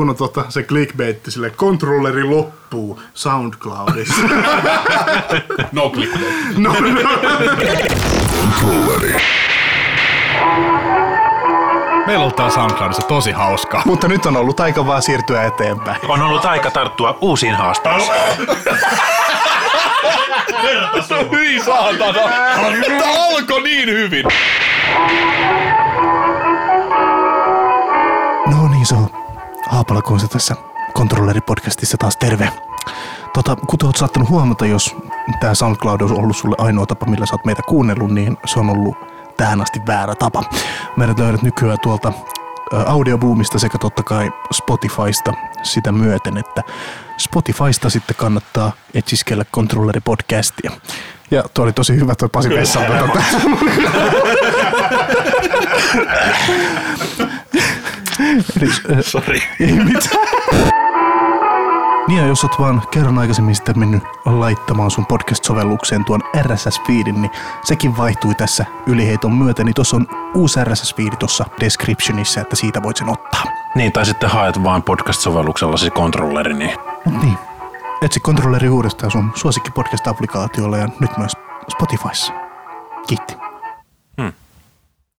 kun on tota, se clickbaitti sille kontrolleri loppuu SoundCloudissa. No clickbait. no, no. Meillä on tää SoundCloudissa tosi hauskaa. Mutta nyt on ollut aika vaan siirtyä eteenpäin. On ollut aika tarttua uusiin haasteisiin. Hyi saatana! Tää alkoi niin hyvin! No niin, se on Haapala Konsa tässä Kontrolleri-podcastissa taas terve. Tota, kuten oot saattanut huomata, jos tämä SoundCloud on ollut sulle ainoa tapa, millä sä oot meitä kuunnellut, niin se on ollut tähän asti väärä tapa. Meidät löydät nykyään tuolta audioboomista sekä totta kai Spotifysta sitä myöten, että Spotifysta sitten kannattaa etsiskellä Kontrolleri-podcastia. Ja tuo oli tosi hyvä tuo Pasi Vessalta. Eli, ä, Sori. ei mitään. Niin ja jos oot vaan kerran aikaisemmin sitten mennyt laittamaan sun podcast-sovellukseen tuon RSS-feedin, niin sekin vaihtui tässä yliheiton myötä, niin tuossa on uusi RSS-feedi tuossa descriptionissa, että siitä voit sen ottaa. Niin, tai sitten haet vaan podcast-sovelluksella se kontrolleri, niin Mut niin, etsi kontrolleri uudestaan sun suosikki podcast-applikaatiolla ja nyt myös Spotifyssa. Kiitti.